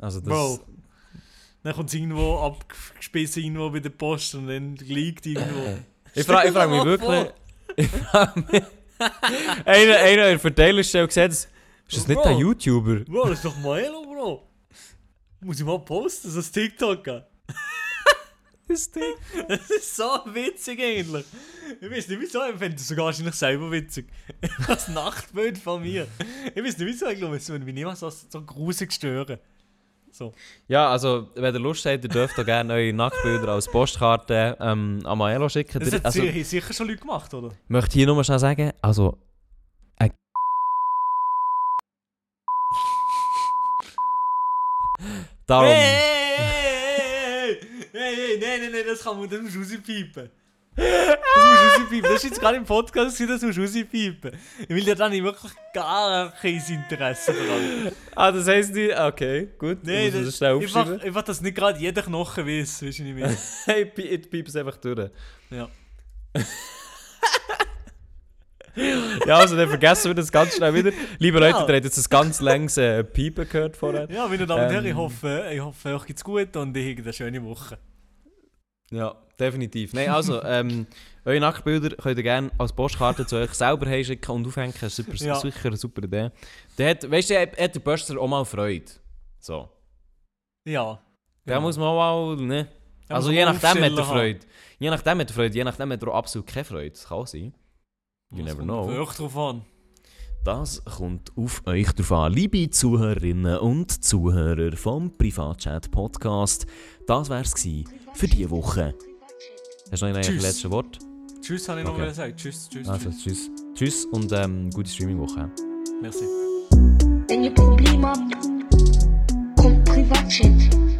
Also das... Bro. Dann kommt es irgendwo abgespissen irgendwo bei der Post und dann liegt irgendwo. (laughs) Ich frage ich frag mich Stell dir mal wirklich... (laughs) Ich frage mich... einer, einer in der Verteilerstelle gesagt, ist das nicht Bro. ein YouTuber? Bro, das ist doch Bro. Muss ich mal posten, so ein TikTok. Das Ding. (laughs) Das ist so witzig eigentlich. Ich weiß nicht wieso, ich finde es sogar wahrscheinlich selber witzig. (laughs) Das Nachtbild von mir. Ich weiß nicht wieso, ich glaube, es würde mich niemals so, so grusig stören. So. Ja, also, wenn ihr Lust habt, ihr dürft auch gerne eure Nacktbilder als Postkarte ähm, an Maelo schicken. Das hat also, ich sicher schon Leute gemacht, oder? möchte hier nur mal schnell sagen, also... (laughs) Darum... Hey, das kann man, das du rauspiepen. Das musst du rauspiepen. Das ist jetzt gerade im Podcast, das musst du rauspiepen. Ich will dir da nicht wirklich gar kein Interesse daran. Ah, das heisst nicht... Okay, gut. Nein, Ich muss das, schnell einfach, aufschreiben. einfach, dass nicht gerade jeder Knochen weiß, weißt du nicht mehr. (laughs) Hey, ich piep es einfach durch. Ja. (laughs) Ja, also dann vergessen wir das ganz schnell wieder. Liebe Leute, Ja. ihr habt jetzt ein ganz langes äh, Piepen gehört vorher. Ja, meine Damen und Herren, ich Ähm. hoffe, ich hoffe, euch geht's gut und ich habe eine schöne Woche. Ja, definitiv. Nein, also, (laughs) ähm, eure Nacktbilder könnt ihr gerne als Postkarte zu euch selber heimschicken und aufhängen. Super, Ja. sicher eine super Idee. Der hat, weißt du, hat hat der Böster auch mal Freude. So. Ja. Da Ja. muss man auch mal, ne? Also je nachdem hat er. Freude. Je nachdem hat er Freude, je nachdem hat er auch absolut keine Freude. Das kann sein. You never know. Wirklich drauf an. Das kommt auf euch drauf an, liebe Zuhörerinnen und Zuhörer vom Privatchat Podcast. Das wär's es für diese Woche. Hast du noch ein letztes Wort? Tschüss, habe ich okay. noch gesagt. Tschüss, tschüss. Also, tschüss. Tschüss und ähm, gute Streaming-Woche. Merci. Wenn ihr Probleme habt, kommt Privatchat.